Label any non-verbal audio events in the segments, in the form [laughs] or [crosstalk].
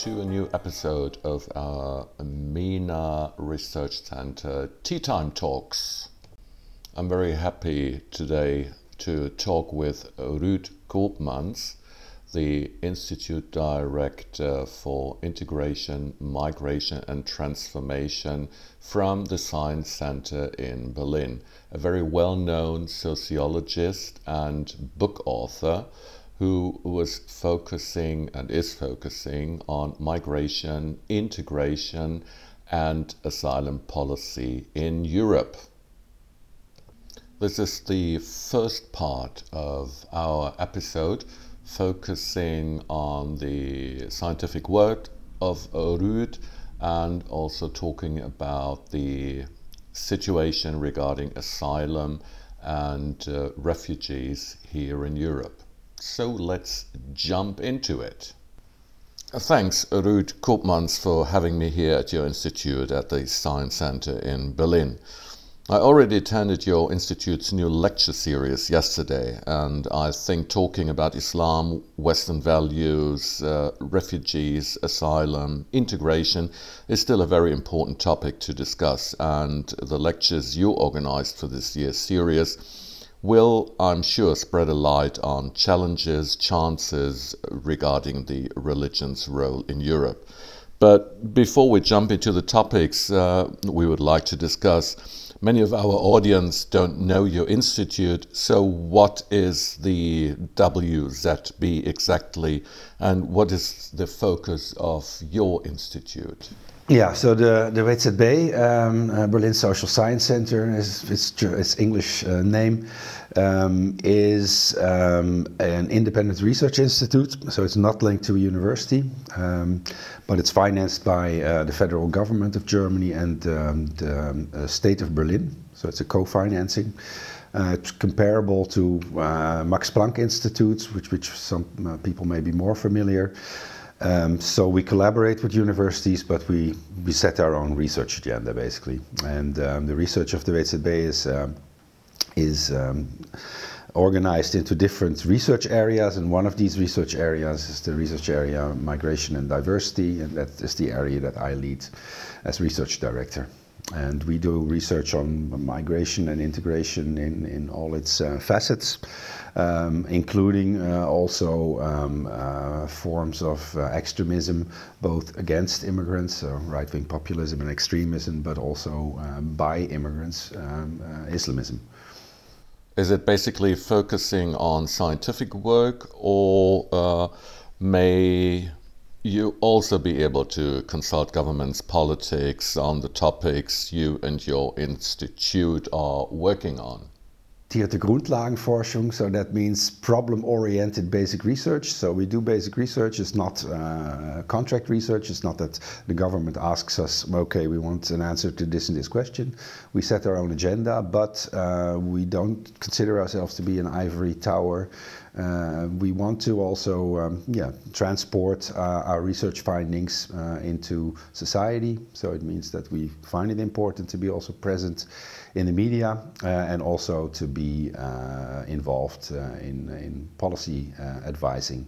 to a new episode of our MENA Research Center Tea Time Talks. I'm very happy today to talk with Ruud Koopmans, the Institute Director for Integration, Migration and Transformation from the Science Center in Berlin, a very well known sociologist and book author who was focusing and is focusing on migration, integration, and asylum policy in Europe. This is the first part of our episode focusing on the scientific work of Ruud and also talking about the situation regarding asylum and uh, refugees here in Europe. So let's jump into it. Thanks, Ruud Koopmans, for having me here at your institute at the Science Center in Berlin. I already attended your institute's new lecture series yesterday, and I think talking about Islam, Western values, uh, refugees, asylum, integration is still a very important topic to discuss. And the lectures you organized for this year's series will, I'm sure, spread a light on challenges, chances regarding the religion's role in Europe. But before we jump into the topics uh, we would like to discuss, many of our audience don't know your institute. So, what is the WZB exactly, and what is the focus of your institute? Yeah, so the, the WZB, um, uh, Berlin Social Science Center, is its, its English uh, name, um, is um, an independent research institute. So it's not linked to a university, um, but it's financed by uh, the federal government of Germany and um, the um, uh, state of Berlin. So it's a co-financing. Uh, it's comparable to uh, Max Planck Institutes, which, which some uh, people may be more familiar. Um, so we collaborate with universities, but we, we set our own research agenda basically. And um, the research of the WZB is, um, is um, organized into different research areas, and one of these research areas is the research area migration and diversity, and that is the area that I lead as research director. And we do research on migration and integration in, in all its uh, facets um, including uh, also um, uh, forms of uh, extremism, both against immigrants, so right wing populism and extremism, but also um, by immigrants, um, Islamism. Is it basically focusing on scientific work, or uh, may you also be able to consult governments' politics on the topics you and your institute are working on? the Grundlagenforschung, so that means problem-oriented basic research. So we do basic research. It's not uh, contract research. It's not that the government asks us, okay, we want an answer to this and this question. We set our own agenda, but uh, we don't consider ourselves to be an ivory tower. Uh, we want to also um, yeah, transport uh, our research findings uh, into society. So it means that we find it important to be also present in the media and also to be involved in, in policy advising.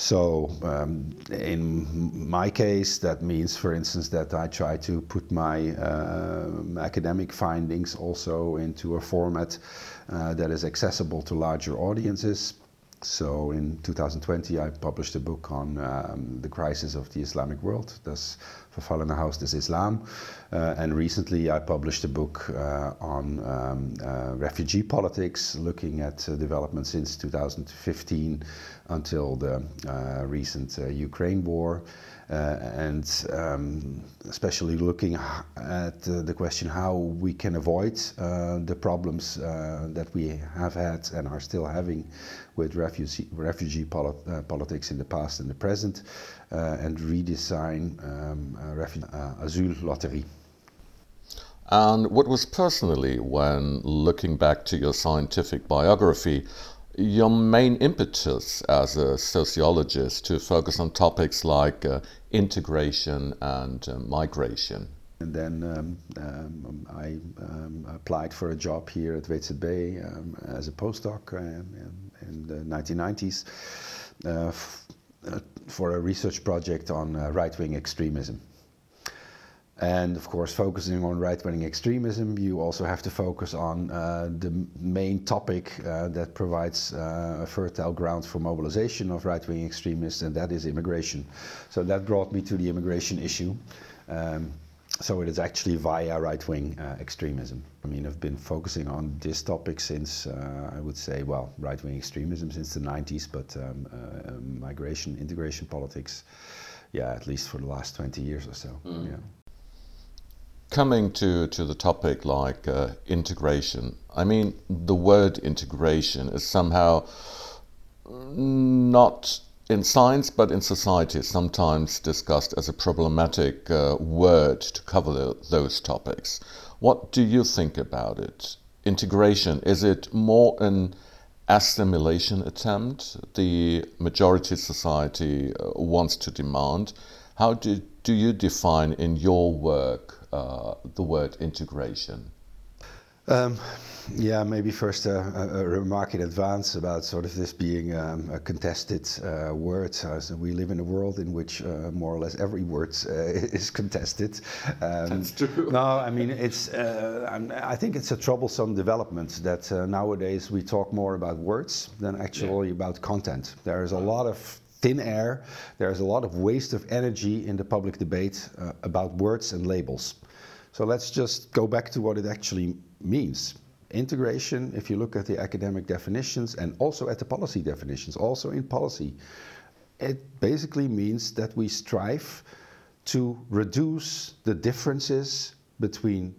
So, um, in my case, that means, for instance, that I try to put my uh, academic findings also into a format uh, that is accessible to larger audiences. So, in 2020, I published a book on um, the crisis of the Islamic world, das verfallene Haus des Islam. Uh, and recently, I published a book uh, on um, uh, refugee politics, looking at developments since 2015 until the recent Ukraine war. Uh, and um, especially looking at uh, the question how we can avoid uh, the problems that we have had and are still having with refugee, refugee polit politics in the past and the present, and redesign um, uh, asyl lottery. And what was personally, when looking back to your scientific biography, your main impetus as a sociologist to focus on topics like uh, integration and uh, migration? And then um, um, I um, applied for a job here at WZB um, as a postdoc uh, in the 1990s. Uh, uh, for a research project on uh, right-wing extremism. And of course, focusing on right-wing extremism, you also have to focus on uh, the main topic uh, that provides uh, a fertile ground for mobilization of right-wing extremists, and that is immigration. So that brought me to the immigration issue. Um, so it is actually via right-wing uh, extremism. I mean, I've been focusing on this topic since, uh, I would say, well, right-wing extremism since the 90s, but um, uh, um, migration, integration politics, yeah, at least for the last 20 years or so. Mm. Yeah. Coming to, to the topic like uh, integration, I mean, the word integration is somehow not in science but in society sometimes discussed as a problematic uh, word to cover the, those topics. What do you think about it? Integration, is it more an assimilation attempt the majority society uh, wants to demand? How do, do you define in your work uh, the word integration? Um, yeah, maybe first a, a, remark in advance about sort of this being um, a contested uh, word. Uh, so we live in a world in which uh, more or less every word uh, [laughs] is contested. Um, That's true. No, I mean it's. Uh, I think it's a troublesome development that uh, nowadays we talk more about words than actually yeah. about content. There is a lot of thin air. There's a lot of waste of energy in the public debate uh, about words and labels. So let's just go back to what it actually means. Integration, if you look at the academic definitions and also at the policy definitions, also in policy, it basically means that we strive to reduce the differences between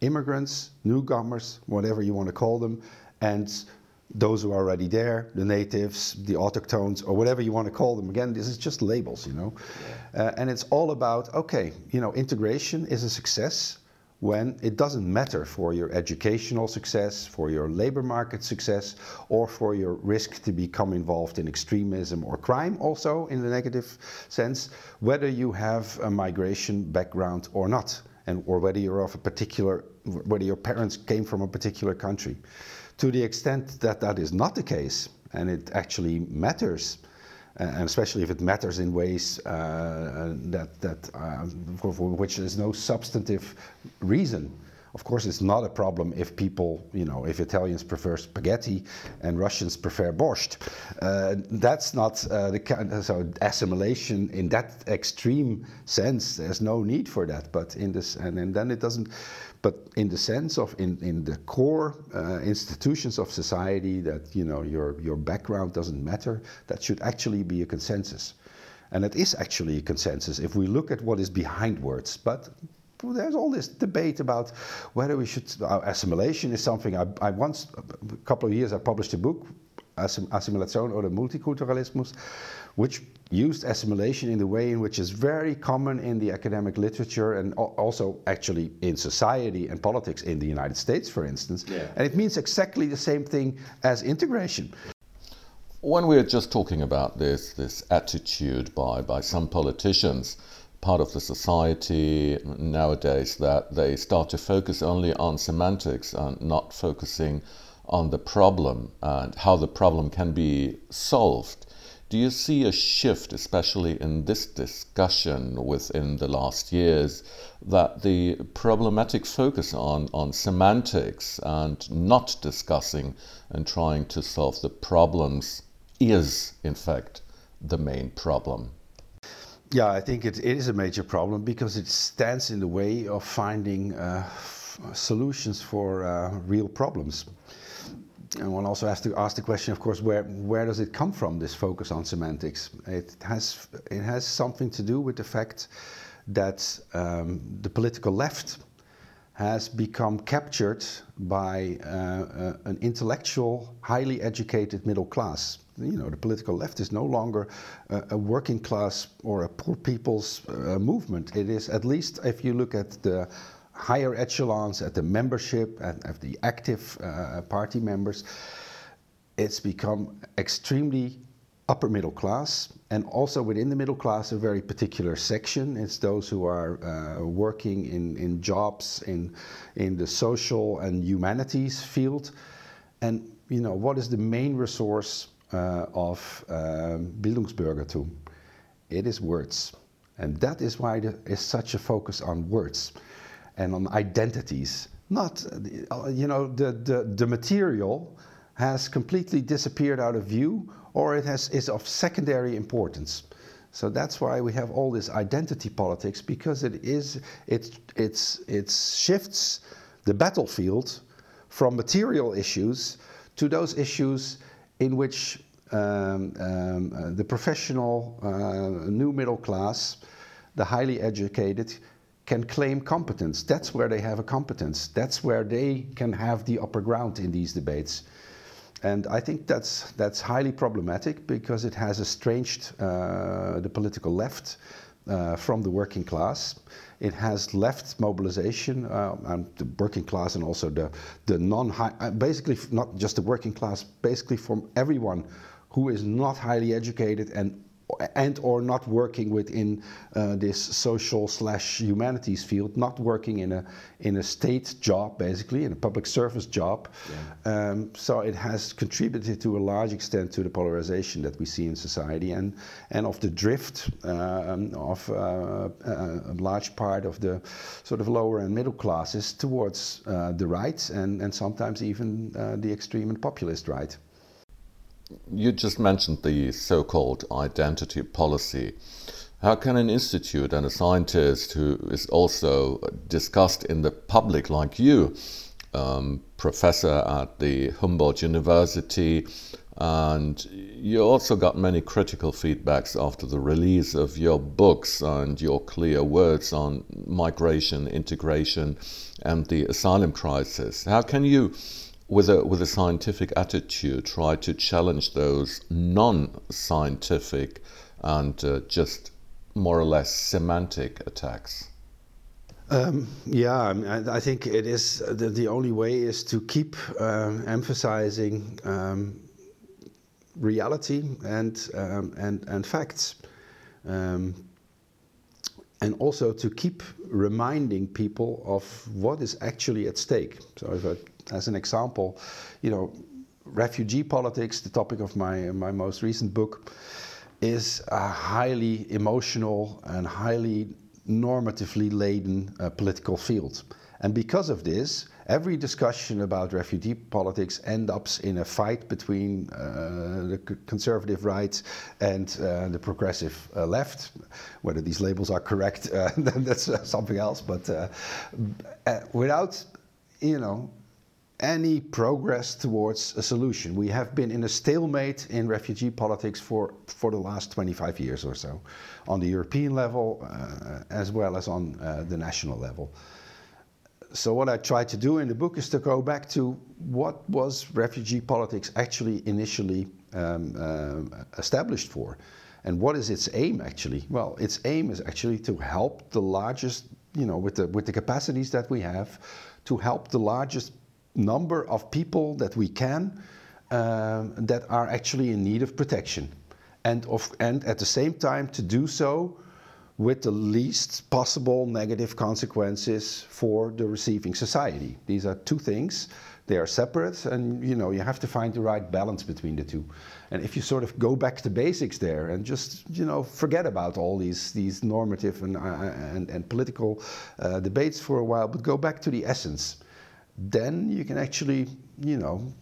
immigrants, newcomers, whatever you want to call them, and those who are already there, the natives, the autochthones, or whatever you want to call them. Again, this is just labels, you know. Yeah. Uh, and it's all about, okay, you know, integration is a success when it doesn't matter for your educational success, for your labor market success, or for your risk to become involved in extremism or crime, also in the negative sense, whether you have a migration background or not, and or whether you're of a particular, whether your parents came from a particular country. To the extent that that is not the case, and it actually matters, uh, and especially if it matters in ways uh, that, that uh, for, for, which there's no substantive reason. Of course, it's not a problem if people, you know, if Italians prefer spaghetti and Russians prefer borscht. Uh, that's not uh, the kind. So assimilation in that extreme sense, there's no need for that. But in this, and, and then it doesn't but in the sense of in, in the core uh, institutions of society that you know your, your background doesn't matter, that should actually be a consensus. And it is actually a consensus if we look at what is behind words. But there's all this debate about whether we should, uh, assimilation is something I, I once, a couple of years, I published a book, Assimilation oder Multikulturalismus, which used assimilation in the way in which is very common in the academic literature and also actually in society and politics in the United States, for instance. Yeah. And it means exactly the same thing as integration. When we're just talking about this, this attitude by, by some politicians, part of the society nowadays, that they start to focus only on semantics and not focusing on the problem and how the problem can be solved do you see a shift, especially in this discussion within the last years, that the problematic focus on, on semantics and not discussing and trying to solve the problems is, in fact, the main problem? Yeah, I think it, it is a major problem because it stands in the way of finding uh, solutions for uh, real problems and one also has to ask the question, of course, where where does it come from? This focus on semantics. It has it has something to do with the fact that um, the political left has become captured by uh, uh, an intellectual, highly educated middle class. You know, the political left is no longer a, a working class or a poor people's uh, movement. It is, at least if you look at the higher echelons, at the membership, and at the active uh, party members, it's become extremely upper middle class, and also within the middle class, a very particular section. It's those who are uh, working in, in jobs in, in the social and humanities field. And, you know, what is the main resource uh, of um, Bildungsbürgertum? it is words. And that is why there is such a focus on words and on identities. Not, uh, you know, the, the, the material has completely disappeared out of view or it has, is of secondary importance. So that's why we have all this identity politics because it is it it's it shifts the battlefield from material issues to those issues in which um, um, uh, the professional uh, new middle class, the highly educated, can claim competence. That's where they have a competence. That's where they can have the upper ground in these debates. And I think that's, that's highly problematic because it has estranged uh, the political left uh, from the working class. It has left mobilization uh, and the working class and also the, the non-high, uh, basically not just the working class, basically from everyone who is not highly educated and and or not working within uh, this social slash humanities field, not working in a in a state job, basically in a public service job. Yeah. Um, so it has contributed to a large extent to the polarization that we see in society and and of the drift um, of uh, uh, a large part of the sort of lower and middle classes towards uh, the right and and sometimes even uh, the extreme and populist right you just mentioned the so called identity policy. How can an institute and a scientist who is also discussed in the public, like you, um, professor at the Humboldt University, and you also got many critical feedbacks after the release of your books and your clear words on migration, integration, and the asylum crisis. How can you with a with a scientific attitude, try to challenge those non-scientific and uh, just more or less semantic attacks. Um, yeah, I, think it is the, the, only way is to keep uh, emphasizing um, reality and um, and and facts, um, and also to keep reminding people of what is actually at stake. So if I as an example, you know, refugee politics, the topic of my, my most recent book, is a highly emotional and highly normatively laden uh, political field. And because of this, every discussion about refugee politics ends up in a fight between uh, the conservative right and uh, the progressive uh, left. Whether these labels are correct, uh, [laughs] that's uh, something else. But uh, without, you know, any progress towards a solution. We have been in a stalemate in refugee politics for, for the last 25 years or so, on the European level uh, as well as on uh, the national level. So what I try to do in the book is to go back to what was refugee politics actually initially um, uh, established for. And what is its aim actually? Well, its aim is actually to help the largest, you know, with the, with the capacities that we have, to help the largest number of people that we can um, that are actually in need of protection. And, of, and at the same time to do so with the least possible negative consequences for the receiving society. These are two things. They are separate and you know you have to find the right balance between the two. And if you sort of go back to basics there and just you know forget about all these these normative and, uh, and, and, political uh, debates for a while, but go back to the essence then you can actually, you know,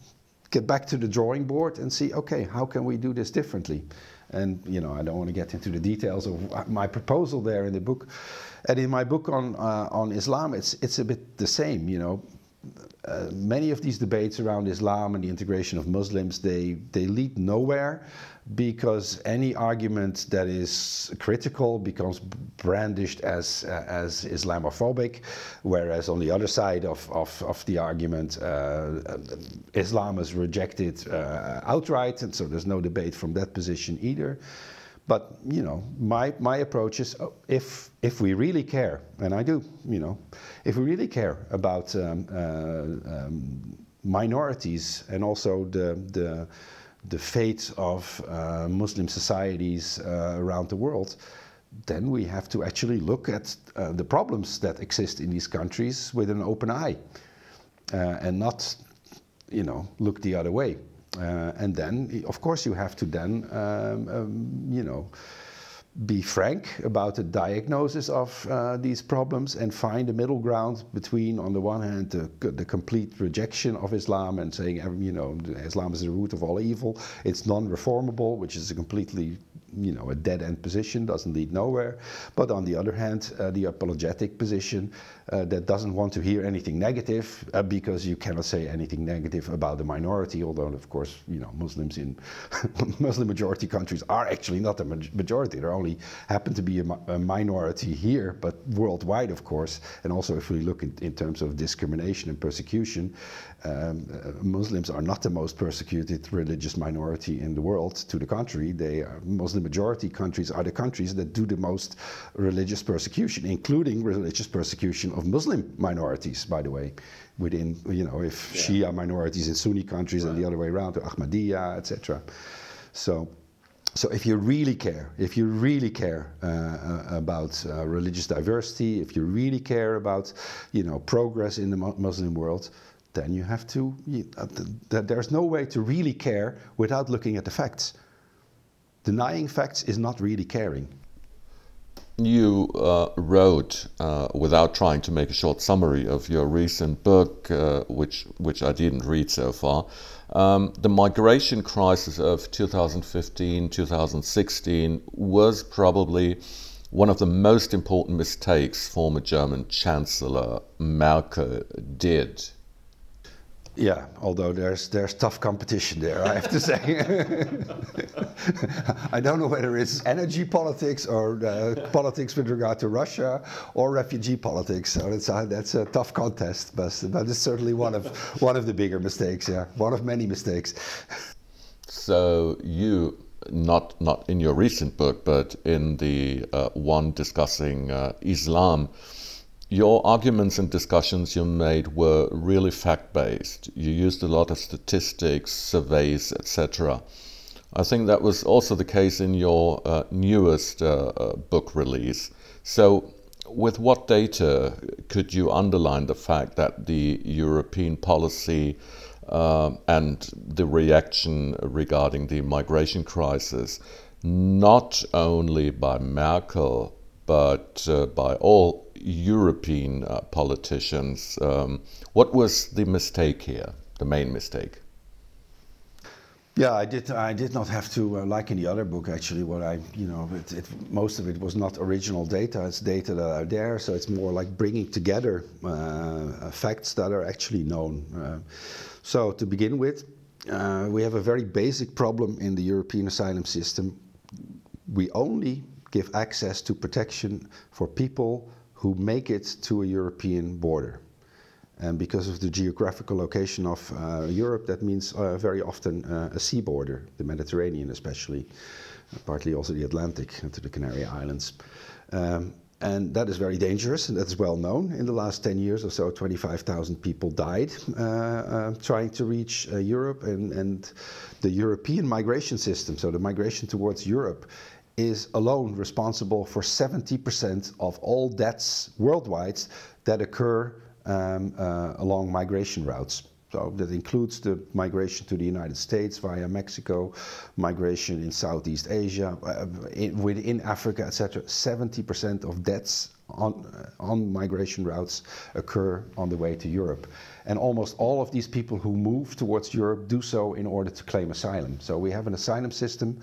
get back to the drawing board and see, okay, how can we do this differently? And you know, I don't want to get into the details of my proposal there in the book. And in my book on uh, on Islam, it's it's a bit the same. You know, uh, many of these debates around Islam and the integration of Muslims, they, they lead nowhere because any argument that is critical becomes brandished as, uh, as Islamophobic, whereas on the other side of, of, of the argument, uh, Islam is rejected uh, outright, and so there's no debate from that position either. But you know, my my approach is oh, if if we really care, and I do, you know, if we really care about um, uh, um, minorities and also the the the fate of uh, Muslim societies uh, around the world, then we have to actually look at uh, the problems that exist in these countries with an open eye, uh, and not, you know, look the other way. Uh, and then, of course, you have to then, um, um, you know, be frank about the diagnosis of uh, these problems and find a middle ground between, on the one hand, the, the, complete rejection of Islam and saying, you know, Islam is the root of all evil. It's non-reformable, which is a completely you know, a dead end position, doesn't lead nowhere. But on the other hand, uh, the apologetic position uh, that doesn't want to hear anything negative uh, because you cannot say anything negative about the minority, although of course, you know, Muslims in [laughs] Muslim majority countries are actually not a majority. they're only happen to be a, a, minority here, but worldwide, of course. And also if we look in, in terms of discrimination and persecution, um, uh, Muslims are not the most persecuted religious minority in the world. To the contrary, they are, Muslim majority countries are the countries that do the most religious persecution, including religious persecution of Muslim minorities, by the way. Within, you know, if yeah. Shia minorities in Sunni countries right. and the other way around, to Ahmadiyya, etc. So, so if you really care, if you really care uh, uh, about uh, religious diversity, if you really care about, you know, progress in the Muslim world, then you have to, you, uh, th there's no way to really care without looking at the facts. Denying facts is not really caring. You uh, wrote, uh, without trying to make a short summary of your recent book, which, which I didn't read so far, um, the migration crisis of 2015 2016 was probably one of the most important mistakes former German Chancellor Merkel did yeah, although there's there's tough competition there, I have to say. [laughs] I don't know whether it's energy politics or uh, politics with regard to Russia or refugee politics. So it's uh, that's a tough contest, but but it's certainly one of one of the bigger mistakes. Yeah, one of many mistakes. So you not not in your recent book, but in the uh, one discussing uh, Islam your arguments and discussions you made were really fact based. You used a lot of statistics, surveys, etc. I think that was also the case in your uh, newest uh, uh, book release. So, with what data could you underline the fact that the European policy uh, and the reaction regarding the migration crisis, not only by Merkel, but uh, by all European uh, politicians. Um, what was the mistake here, the main mistake? Yeah, I did. I did not have to, uh, like in the other book, actually. What I, you know, it, it, most of it was not original data. It's data that are there, so it's more like bringing together uh, facts that are actually known. Uh, so to begin with, uh, we have a very basic problem in the European asylum system. We only give access to protection for people who make it to a European border. And because of the geographical location of uh, Europe, that means uh, very often uh, a sea border, the Mediterranean especially, partly also the Atlantic to the Canary Islands. Um, and that is very dangerous, and that's well known. In the last 10 years or so, 25,000 people died uh, uh, trying to reach uh, Europe, and, and the European migration system, so the migration towards Europe, is alone responsible for 70% of all deaths worldwide that occur um, uh, along migration routes. So that includes the migration to the United States via Mexico, migration in Southeast Asia, uh, in, within Africa, etc. 70% of deaths on, uh, on migration routes occur on the way to Europe. And almost all of these people who move towards Europe do so in order to claim asylum. So we have an asylum system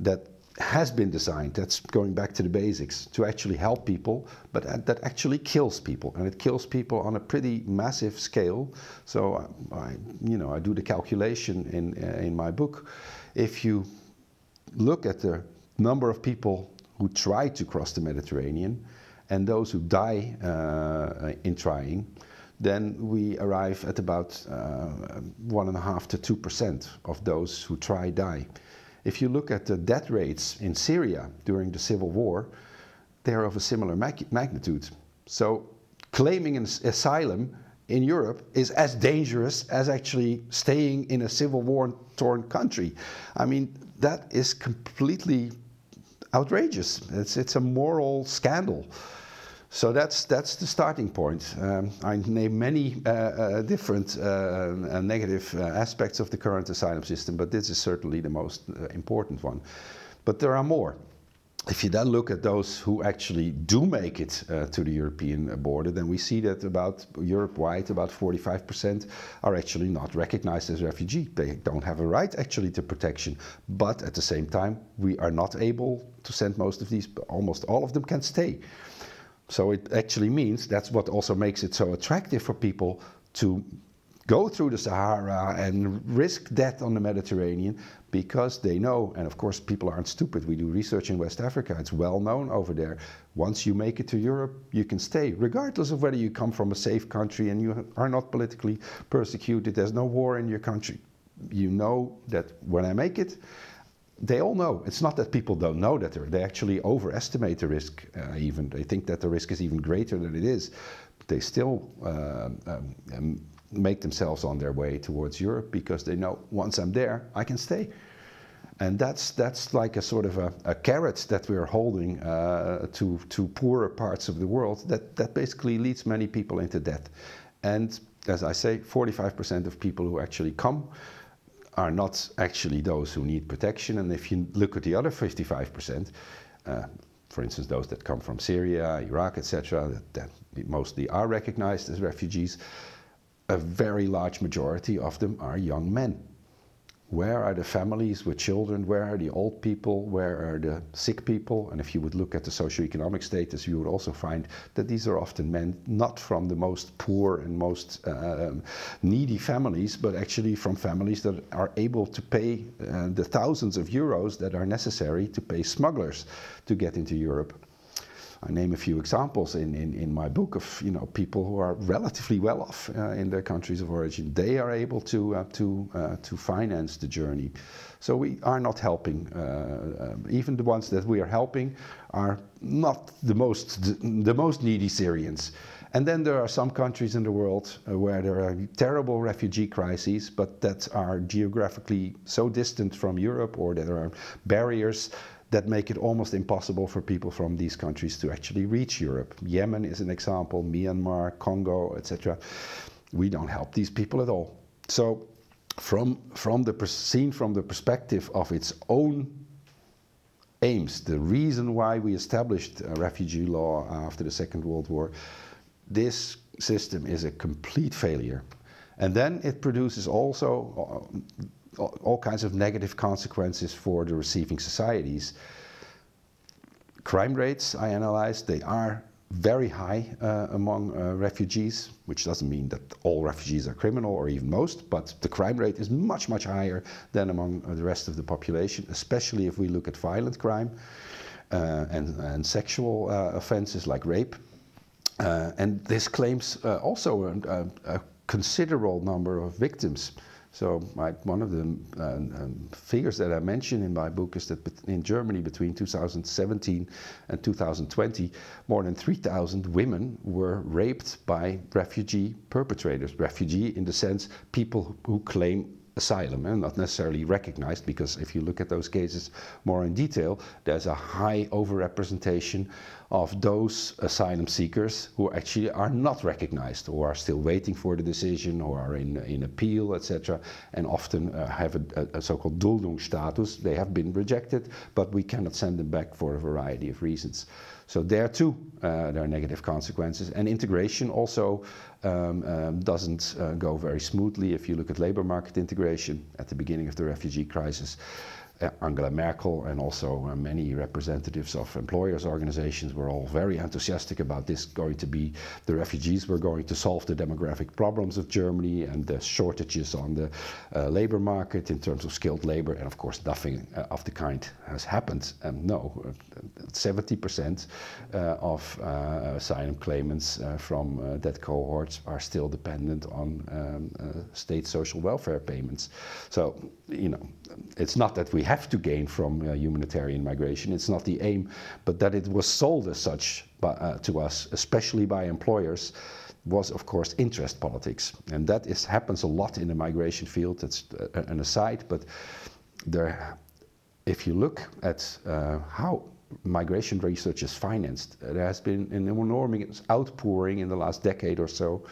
that has been designed, that's going back to the basics, to actually help people, but that actually kills people. And it kills people on a pretty massive scale. So uh, I, you know, I do the calculation in, uh, in my book. If you look at the number of people who try to cross the Mediterranean and those who die uh, in trying, then we arrive at about uh, one and a half to two percent of those who try die. If you look at the death rates in Syria during the civil war, they are of a similar magnitude. So claiming an asylum in Europe is as dangerous as actually staying in a civil war torn country. I mean, that is completely outrageous. It's, it's a moral scandal. So that's that's the starting point. Um, I name many uh, uh, different uh, negative aspects of the current asylum system, but this is certainly the most important one. But there are more. if you then look at those who actually do make it uh, to the European border, then we see that about Europe-wide, about 45% are actually not recognized as refugee. They don't have a right actually to protection. But at the same time, we are not able to send most of these. Almost all of them can stay. So it actually means that's what also makes it so attractive for people to go through the Sahara and risk death on the Mediterranean because they know, and of course, people aren't stupid. We do research in West Africa, it's well known over there. Once you make it to Europe, you can stay, regardless of whether you come from a safe country and you are not politically persecuted, there's no war in your country. You know that when I make it, they all know. It's not that people don't know that they're, they actually overestimate the risk. Uh, even they think that the risk is even greater than it is. But they still uh, um, um make themselves on their way towards Europe because they know once I'm there, I can stay. And that's, that's like a sort of a, a carrot that we're holding uh, to, to poorer parts of the world that, that basically leads many people into debt. And as I say, 45% of people who actually come are not actually those who need protection. And if you look at the other 55%, uh, for instance, those that come from Syria, Iraq, etc., that, that mostly are recognized as refugees, a very large majority of them are young men. Where are the families with children? Where are the old people? Where are the sick people? And if you would look at the socioeconomic status, you would also find that these are often men not from the most poor and most um, needy families, but actually from families that are able to pay uh, the thousands of euros that are necessary to pay smugglers to get into Europe. I name a few examples in, in, in my book of you know people who are relatively well off uh, in their countries of origin. They are able to uh, to uh, to finance the journey. So we are not helping. Uh, um, even the ones that we are helping are not the most the, the most needy Syrians. And then there are some countries in the world uh, where there are terrible refugee crises, but that are geographically so distant from Europe or there are barriers that make it almost impossible for people from these countries to actually reach Europe. Yemen is an example, Myanmar, Congo, etc. We don't help these people at all. So, from, from the seen from the perspective of its own aims, the reason why we established a refugee law after the Second World War, this system is a complete failure. And then it produces also uh, all kinds of negative consequences for the receiving societies. Crime rates, I analyzed, they are very high uh, among uh, refugees, which doesn't mean that all refugees are criminal or even most, but the crime rate is much, much higher than among uh, the rest of the population, especially if we look at violent crime uh, and, and, sexual uh, offenses like rape. Uh, and this claims also a, a considerable number of victims. So my, one of the uh, um, figures that I mention in my book is that in Germany between 2017 and 2020, more than 3,000 women were raped by refugee perpetrators. Refugee in the sense people who claim asylum and not necessarily recognized because if you look at those cases more in detail, there's a high overrepresentation of those asylum seekers who actually are not recognized or are still waiting for the decision or are in, in appeal, etc. And often uh, have a, a so-called Duldung status. They have been rejected, but we cannot send them back for a variety of reasons. So there too, uh, there are negative consequences. And integration also um, um, doesn't uh, go very smoothly. If you look at labor market integration at the beginning of the refugee crisis, Angela Merkel and also uh, many representatives of employers' organizations were all very enthusiastic about this going to be the refugees were going to solve the demographic problems of Germany and the shortages on the uh, labor market in terms of skilled labor. And of course, nothing uh, of the kind has happened. Um, no, 70% uh, of asylum claimants from that cohort are still dependent on um, state social welfare payments. So, you know, it's not that we have to gain from uh, humanitarian migration. It's not the aim, but that it was sold as such by, uh, to us, especially by employers, was of course interest politics, and that is happens a lot in the migration field. That's uh, an aside, but there, if you look at uh, how migration research is financed, there has been an enormous outpouring in the last decade or so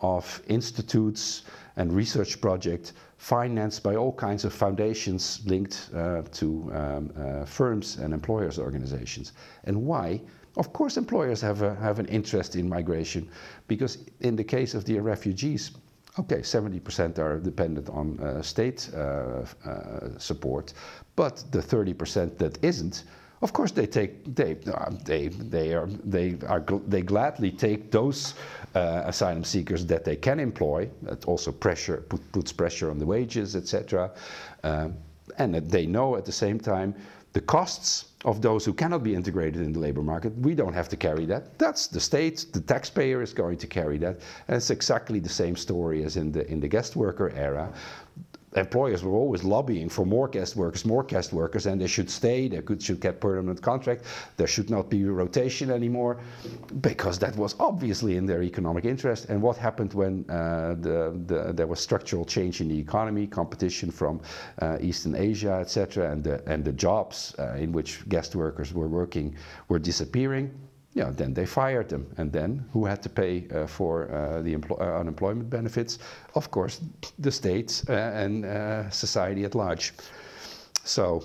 of institutes and research project financed by all kinds of foundations linked uh, to um, uh, firms and employers organizations. And why? Of course, employers have, a, have an interest in migration because, in the case of the refugees, okay, 70% are dependent on uh, state uh, uh, support, but the 30% that isn't, of course, they take they uh, they they are they are they gladly take those uh, asylum seekers that they can employ. That also pressure put, puts pressure on the wages, etc. Um, and they know at the same time the costs of those who cannot be integrated in the labor market, we don't have to carry that. That's the state, the taxpayer is going to carry that. And it's exactly the same story as in the, in the guest worker era employers were always lobbying for more guest workers, more guest workers, and they should stay, they could, should get permanent contract, there should not be rotation anymore, because that was obviously in their economic interest. And what happened when uh, the, the, there was structural change in the economy, competition from uh, Eastern Asia, etc., and the, and the jobs uh, in which guest workers were working were disappearing? Yeah, then they fired them. And then who had to pay uh, for uh, the uh, unemployment benefits? Of course, the states uh, and uh, society at large. So,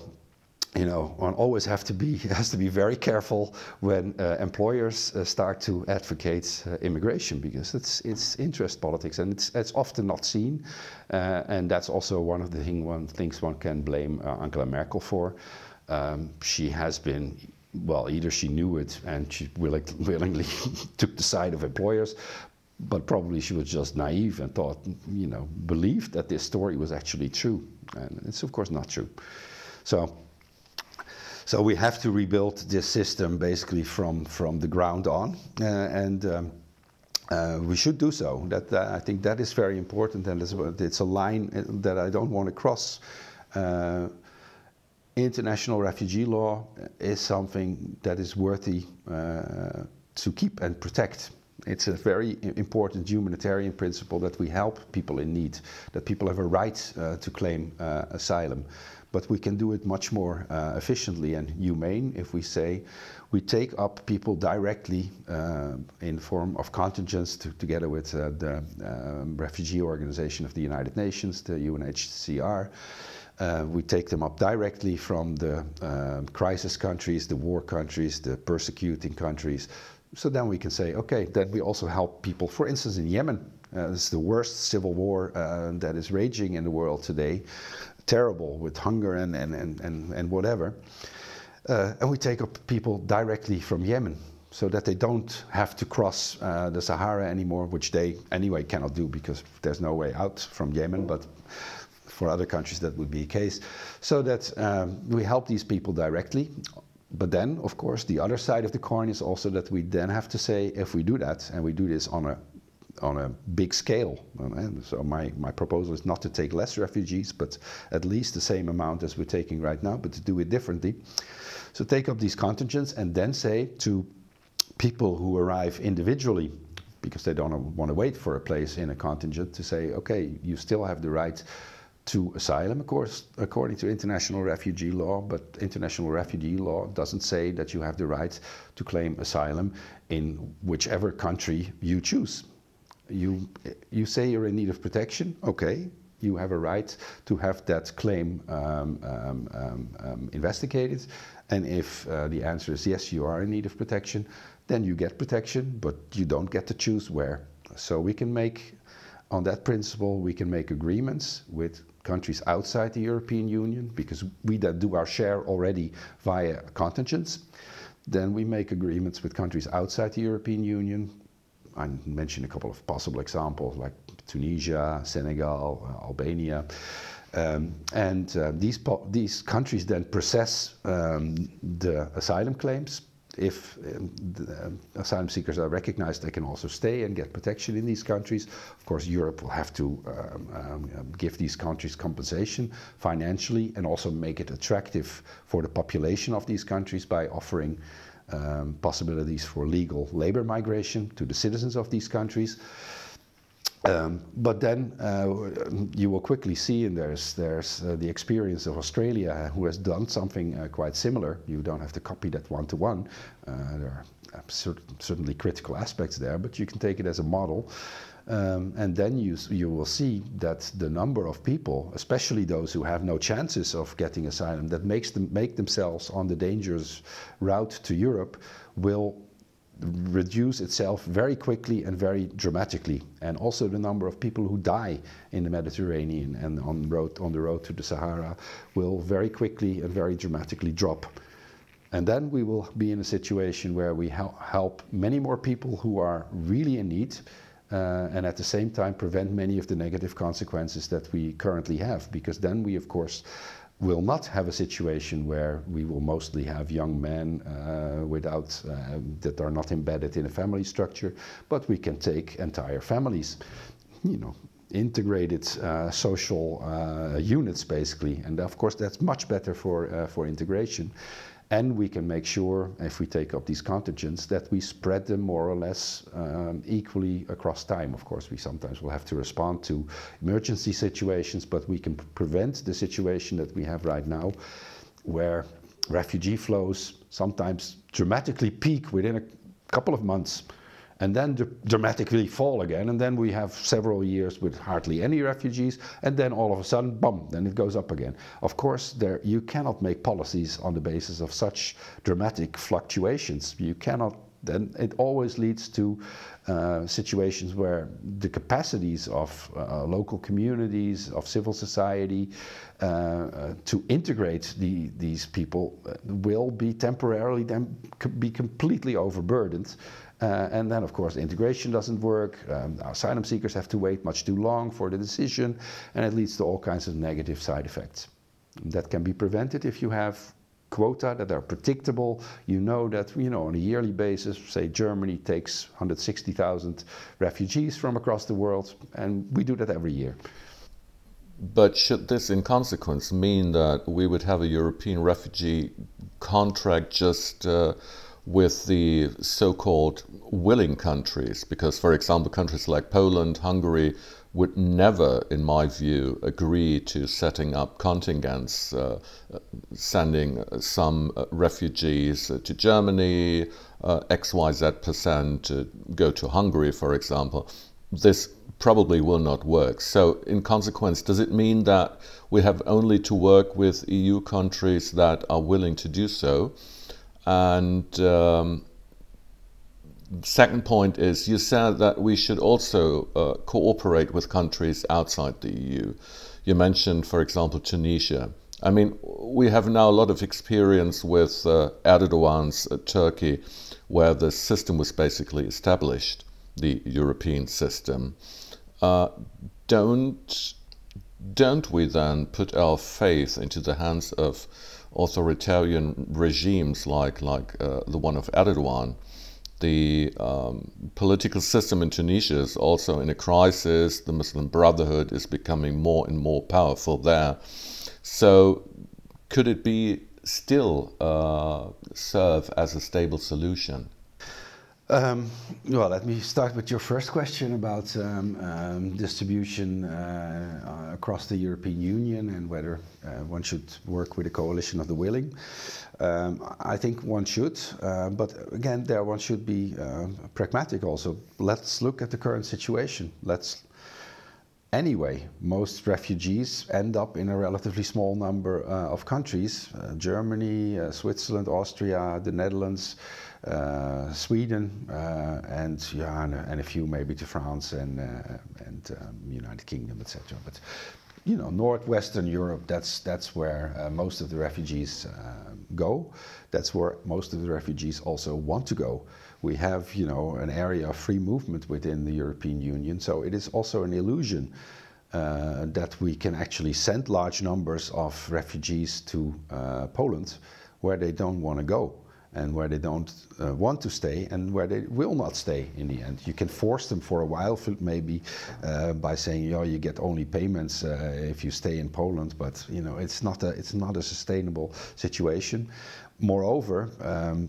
you know, one always have to be [laughs] has to be very careful when uh, employers start to advocate immigration because it's it's interest politics and it's it's often not seen, and that's also one of the thing one things one can blame Angela Merkel for. Um, she has been well, either she knew it and she [laughs] willingly [laughs] took the side of employers, but probably she was just naive and thought, you know, believed that this story was actually true. And it's, of course, not true. So, so we have to rebuild this system basically from, from the ground on. Uh, and um, uh, we should do so. That, I think that is very important, and it's, it's a line that I don't want to cross. Uh, international refugee law is something that is worthy uh, to keep and protect. It's a very important humanitarian principle that we help people in need, that people have a right uh, to claim uh, asylum. But we can do it much more uh, efficiently and humane if we say we take up people directly uh, in form of contingents to, together with uh, the um, Refugee Organization of the United Nations, the UNHCR, uh, we take them up directly from the um, crisis countries, the war countries, the persecuting countries. So then we can say, okay, then we also help people. For instance, in Yemen, uh, is the worst civil war uh, that is raging in the world today, terrible with hunger and, and, and, and, and whatever. Uh, and we take up people directly from Yemen so that they don't have to cross uh, the Sahara anymore, which they anyway cannot do because there's no way out from Yemen. But for other countries that would be the case, so that um, we help these people directly. But then, of course, the other side of the coin is also that we then have to say, if we do that, and we do this on a on a big scale. So my, my proposal is not to take less refugees, but at least the same amount as we're taking right now, but to do it differently. So take up these contingents and then say to people who arrive individually, because they don't want to wait for a place in a contingent, to say, okay, you still have the right to asylum, of course, according to international refugee law, but international refugee law doesn't say that you have the right to claim asylum in whichever country you choose. You, you say you're in need of protection, okay, you have a right to have that claim um, um, um, um investigated. And if uh, the answer is yes, you are in need of protection, then you get protection, but you don't get to choose where. So we can make, on that principle, we can make agreements with countries outside the European Union, because we that do our share already via contingents. Then we make agreements with countries outside the European Union. I mentioned a couple of possible examples like Tunisia, Senegal, uh, Albania. Um, and uh, these, these countries then process um, the asylum claims if um, um, asylum seekers are recognized, they can also stay and get protection in these countries. Of course, Europe will have to um, um, um, give these countries compensation financially and also make it attractive for the population of these countries by offering um, possibilities for legal labor migration to the citizens of these countries. Um, but then uh, you will quickly see, and there's, there's uh, the experience of Australia, who has done something uh, quite similar. You don't have to copy that one to one. Uh, there are uh, certainly critical aspects there, but you can take it as a model. Um, and then you, you will see that the number of people, especially those who have no chances of getting asylum, that makes them make themselves on the dangerous route to Europe, will reduce itself very quickly and very dramatically. And also the number of people who die in the Mediterranean and on, road, on the road to the Sahara will very quickly and very dramatically drop. And then we will be in a situation where we hel help many more people who are really in need uh, and at the same time prevent many of the negative consequences that we currently have. Because then we, of course, will not have a situation where we will mostly have young men uh, without uh, that are not embedded in a family structure, but we can take entire families, you know, integrated uh, social uh, units basically, and of course that's much better for uh, for integration. And we can make sure, if we take up these contingents, that we spread them more or less um, equally across time. Of course, we sometimes will have to respond to emergency situations, but we can prevent the situation that we have right now, where refugee flows sometimes dramatically peak within a couple of months and then dramatically fall again. And then we have several years with hardly any refugees, and then all of a sudden, boom, then it goes up again. Of course, there you cannot make policies on the basis of such dramatic fluctuations. You cannot. Then it always leads to uh, situations where the capacities of uh, local communities, of civil society, uh, uh to integrate the, these people uh, will be temporarily then be completely overburdened uh, and then, of course, the integration doesn't work. Um, asylum seekers have to wait much too long for the decision, and it leads to all kinds of negative side effects. That can be prevented if you have quota that are predictable. You know that, you know, on a yearly basis, say Germany takes 160,000 refugees from across the world, and we do that every year. But should this, in consequence, mean that we would have a European refugee contract just uh, with the so called willing countries, because, for example, countries like Poland, Hungary would never, in my view, agree to setting up contingents, uh, sending some uh, refugees uh, to Germany, uh, XYZ percent to go to Hungary, for example. This probably will not work. So, in consequence, does it mean that we have only to work with EU countries that are willing to do so? And um, second point is you said that we should also uh, cooperate with countries outside the EU. You mentioned, for example, Tunisia. I mean, we have now a lot of experience with uh, Erdogan's uh, Turkey, where the system was basically established, the European system. Uh, don't don't we then put our faith into the hands of authoritarian regimes like, like uh, the one of Erdogan. The um, political system in Tunisia is also in a crisis. The Muslim Brotherhood is becoming more and more powerful there. So, could it be still uh, serve as a stable solution? Um, well, let me start with your first question about um, um, distribution uh, across the European Union and whether uh, one should work with a coalition of the willing. I think one should, uh, but again, there one should be uh, pragmatic also. Let's look at the current situation. Let's anyway, most refugees end up in a relatively small number uh, of countries uh, Germany, uh, Switzerland, Austria, the Netherlands. Uh, Sweden, uh, and yeah, and, and, a few maybe to France and uh, and um, United Kingdom, etc. But you know, northwestern Europe, that's that's where uh, most of the refugees uh, go. That's where most of the refugees also want to go. We have, you know, an area of free movement within the European Union, so it is also an illusion uh, that we can actually send large numbers of refugees to Poland, where they don't want to go and where they don't uh, want to stay and where they will not stay in the end. You can force them for a while, maybe uh, by saying, "Oh, you get only payments uh, if you stay in Poland," but you know it's not a it's not a sustainable situation. Moreover. Um,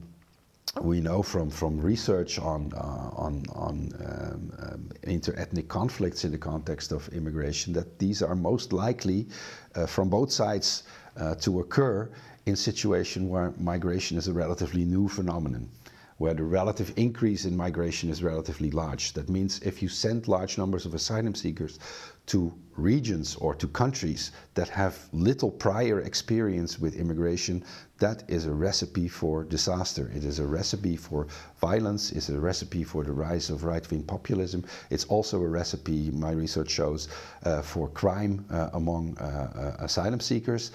we know from, from research on, uh, on, on um, um, inter-ethnic conflicts in the context of immigration that these are most likely uh, from both sides uh, to occur in situation where migration is a relatively new phenomenon, where the relative increase in migration is relatively large. That means if you send large numbers of asylum seekers to regions or to countries that have little prior experience with immigration, that is a recipe for disaster. It is a recipe for violence, it's a recipe for the rise of right wing populism. It's also a recipe, my research shows, uh, for crime uh, among uh, uh asylum seekers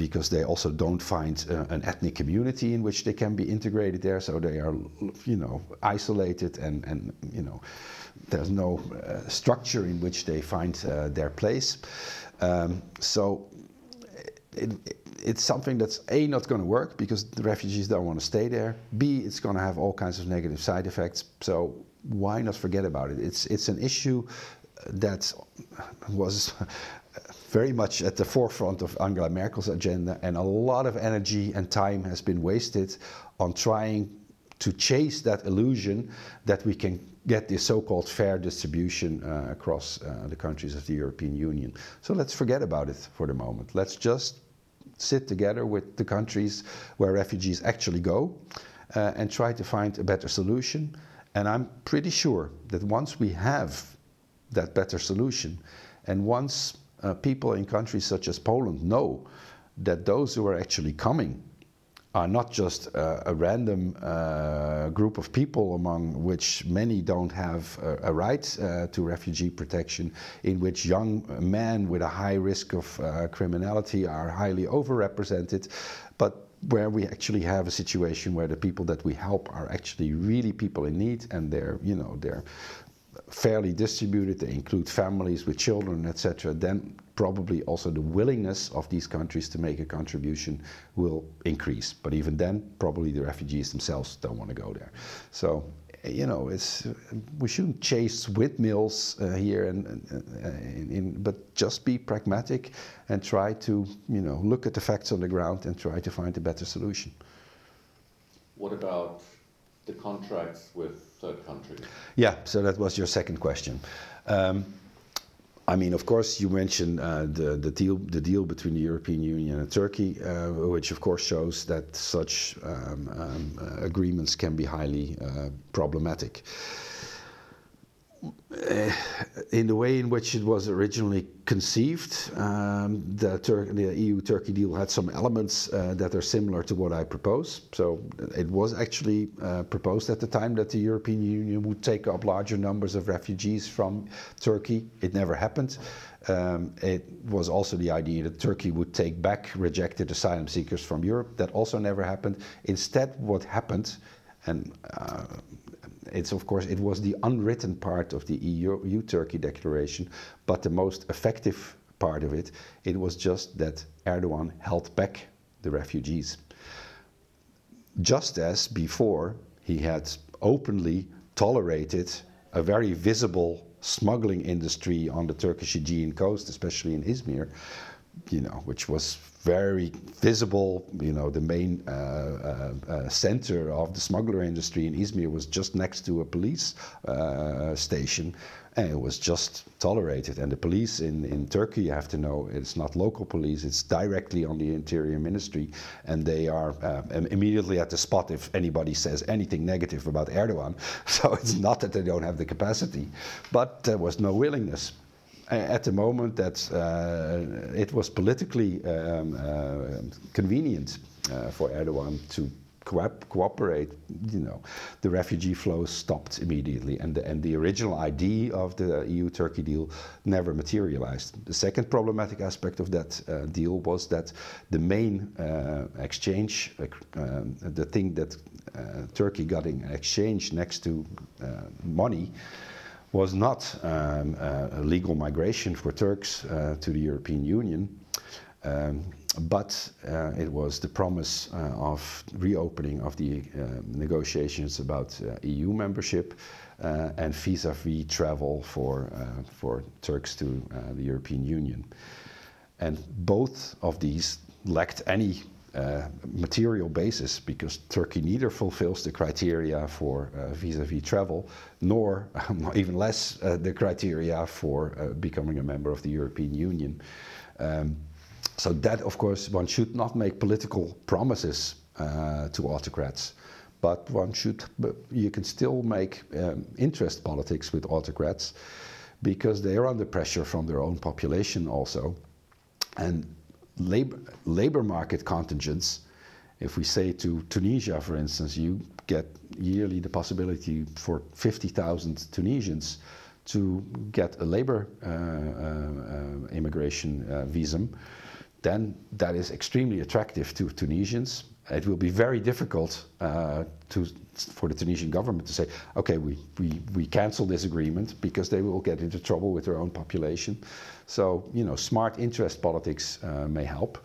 because they also don't find uh, an ethnic community in which they can be integrated there, so they are, you know, isolated and, and you know, there's no uh, structure in which they find uh, their place. Um, so it, it, it's something that's A, not going to work because the refugees don't want to stay there. B, it's going to have all kinds of negative side effects. So why not forget about it? It's, it's an issue that was very much at the forefront of Angela Merkel's agenda, and a lot of energy and time has been wasted on trying to chase that illusion that we can get the so-called fair distribution uh, across uh, the countries of the European Union. So let's forget about it for the moment. Let's just sit together with the countries where refugees actually go uh, and try to find a better solution. And I'm pretty sure that once we have that better solution, and once uh, people in countries such as Poland know that those who are actually coming are not just uh, a random uh, group of people among which many don't have a, a right uh, to refugee protection, in which young men with a high risk of uh, criminality are highly overrepresented, but where we actually have a situation where the people that we help are actually really people in need and they're, you know, they're fairly distributed, they include families with children, etc., then probably also the willingness of these countries to make a contribution will increase. But even then, probably the refugees themselves don't want to go there. So, you know, it's we shouldn't chase windmills uh, here, and, in, in, but just be pragmatic and try to, you know, look at the facts on the ground and try to find a better solution. What about the contracts with third countries? Yeah, so that was your second question. Um, I mean, of course, you mentioned uh, the the deal the deal between the European Union and Turkey, uh, which of course shows that such um, um, uh, agreements can be highly uh, problematic. Uh, in the way in which it was originally conceived, um, the, the EU-Turkey deal had some elements uh, that are similar to what I propose. So it was actually uh, proposed at the time that the European Union would take up larger numbers of refugees from Turkey. It never happened. Um, it was also the idea that Turkey would take back rejected asylum seekers from Europe. That also never happened. Instead, what happened, and uh, it's of course it was the unwritten part of the EU Turkey declaration, but the most effective part of it, it was just that Erdogan held back the refugees. Just as before he had openly tolerated a very visible smuggling industry on the Turkish Aegean coast, especially in Izmir, you know, which was very visible. You know, the main uh, uh, uh, center of the smuggler industry in Izmir was just next to a police uh, station, and it was just tolerated. And the police in, in Turkey, you have to know, it's not local police; it's directly on the Interior Ministry, and they are uh, immediately at the spot if anybody says anything negative about Erdogan. [laughs] So it's not that they don't have the capacity, but there was no willingness at the moment that uh, it was politically um, uh, convenient uh, for Erdogan to co cooperate, you know, the refugee flows stopped immediately, and the, and the original idea of the EU-Turkey deal never materialized. The second problematic aspect of that uh, deal was that the main uh, exchange, uh, the thing that Turkey got in exchange next to money, was not um, a legal migration for Turks uh, to the European Union, um, but uh, it was the promise uh, of reopening of the uh, negotiations about uh, EU membership uh, and vis-à-vis travel for, for Turks to the European Union. And both of these lacked any uh, material basis because Turkey neither fulfills the criteria for uh, vis-a-vis travel [laughs] nor even less uh, the criteria for uh, becoming a member of the European Union. Um, so that of course one should not make political promises to autocrats but one should, you can still make um, interest politics with autocrats because they are under pressure from their own population also. And labor, labor market contingents, if we say to Tunisia, for instance, you get yearly the possibility for 50,000 Tunisians to get a labor uh, uh, uh immigration uh, visum, then that is extremely attractive to Tunisians. It will be very difficult uh, to, for the Tunisian government to say, okay, we, we, we cancel this agreement because they will get into trouble with their own population. So, you know, smart interest politics uh, may help.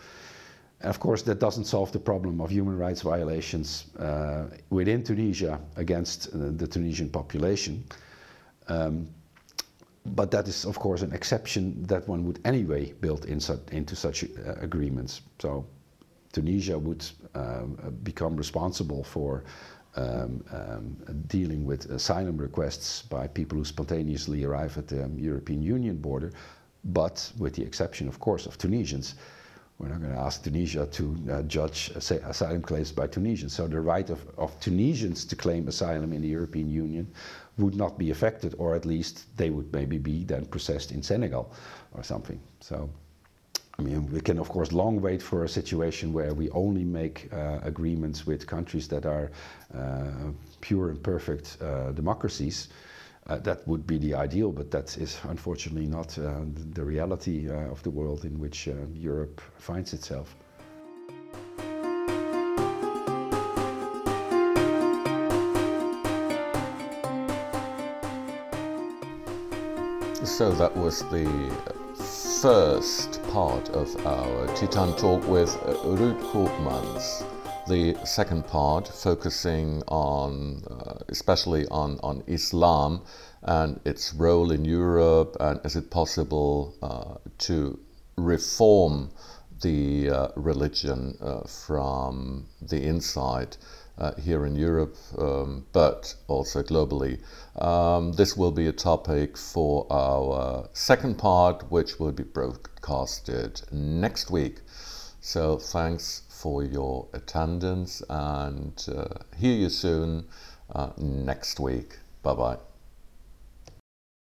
And of course, that doesn't solve the problem of human rights violations uh, within Tunisia against uh, the Tunisian population. Um, but that is, of course, an exception that one would anyway build in su into such uh, agreements. So Tunisia would um, become responsible for um, um, dealing with asylum requests by people who spontaneously arrive at the European Union border, but with the exception, of course, of Tunisians. We're not going to ask Tunisia to uh, judge asylum claims by Tunisians. So the right of, of Tunisians to claim asylum in the European Union would not be affected, or at least they would maybe be then processed in Senegal or something. So, I mean, we can of course long wait for a situation where we only make uh, agreements with countries that are uh, pure and perfect uh, democracies. Uh, that would be the ideal, but that is unfortunately not uh, the reality uh, of the world in which Europe finds itself. So that was the first part of our Tea talk with Ruud Koopmans. The second part focusing on, uh, especially on, on Islam and its role in Europe, and is it possible uh, to reform the uh, religion uh, from the inside? Uh, here in Europe, um, but also globally. Um, this will be a topic for our second part, which will be broadcasted next week. So thanks for your attendance and uh, hear you soon uh, next week. Bye bye.